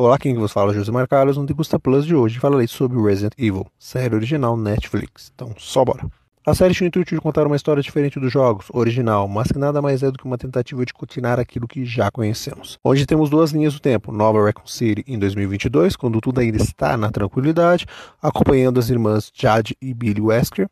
Olá, quem vos fala é José Marcarlos no Degusta Plus de hoje falarei sobre Resident Evil, série original Netflix. Então, só bora. A série tinha o intuito de contar uma história diferente dos jogos, original, mas que nada mais é do que uma tentativa de continuar aquilo que já conhecemos. Onde temos duas linhas do tempo, Nova Raccoon City em 2022, quando tudo ainda está na tranquilidade, acompanhando as irmãs Jade e Billy Wesker,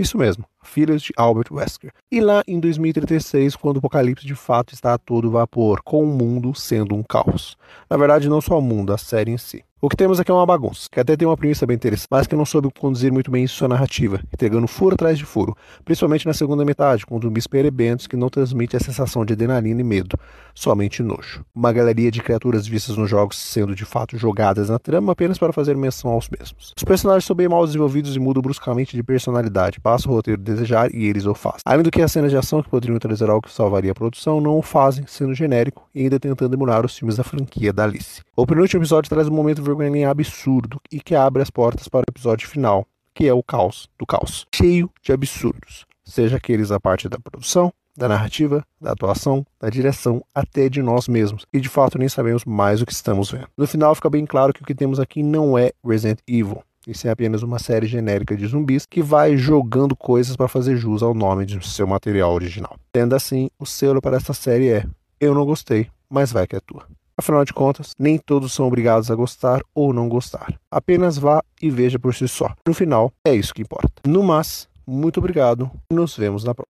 isso mesmo, filhas de Albert Wesker. E lá em 2036, quando o apocalipse de fato está a todo vapor, com o mundo sendo um caos. Na verdade, não só o mundo, a série em si. O que temos aqui é uma bagunça, que até tem uma premissa bem interessante, mas que não soube conduzir muito bem sua narrativa, entregando furo atrás de furo, principalmente na segunda metade, com zumbis perebentos que não transmite a sensação de adrenalina e medo, somente nojo. Uma galeria de criaturas vistas nos jogos sendo de fato jogadas na trama apenas para fazer menção aos mesmos. Os personagens são bem mal desenvolvidos e mudam bruscamente de personalidade, passa o roteiro desejar e eles o fazem. Além do que as cenas de ação que poderiam trazer algo que salvaria a produção não o fazem, sendo genérico e ainda tentando emular os filmes da franquia da Alice. O penúltimo episódio traz um momento vergonha absurdo e que abre as portas para o episódio final, que é o caos do caos, cheio de absurdos, seja aqueles da parte da produção, da narrativa, da atuação, da direção, até de nós mesmos. E de fato nem sabemos mais o que estamos vendo. No final fica bem claro que o que temos aqui não é Resident Evil. Isso é apenas uma série genérica de zumbis que vai jogando coisas para fazer jus ao nome de seu material original. Tendo assim, o selo para essa série é: Eu não gostei, mas vai que é tua. Afinal de contas, nem todos são obrigados a gostar ou não gostar. Apenas vá e veja por si só. No final, é isso que importa. No mais, muito obrigado e nos vemos na próxima.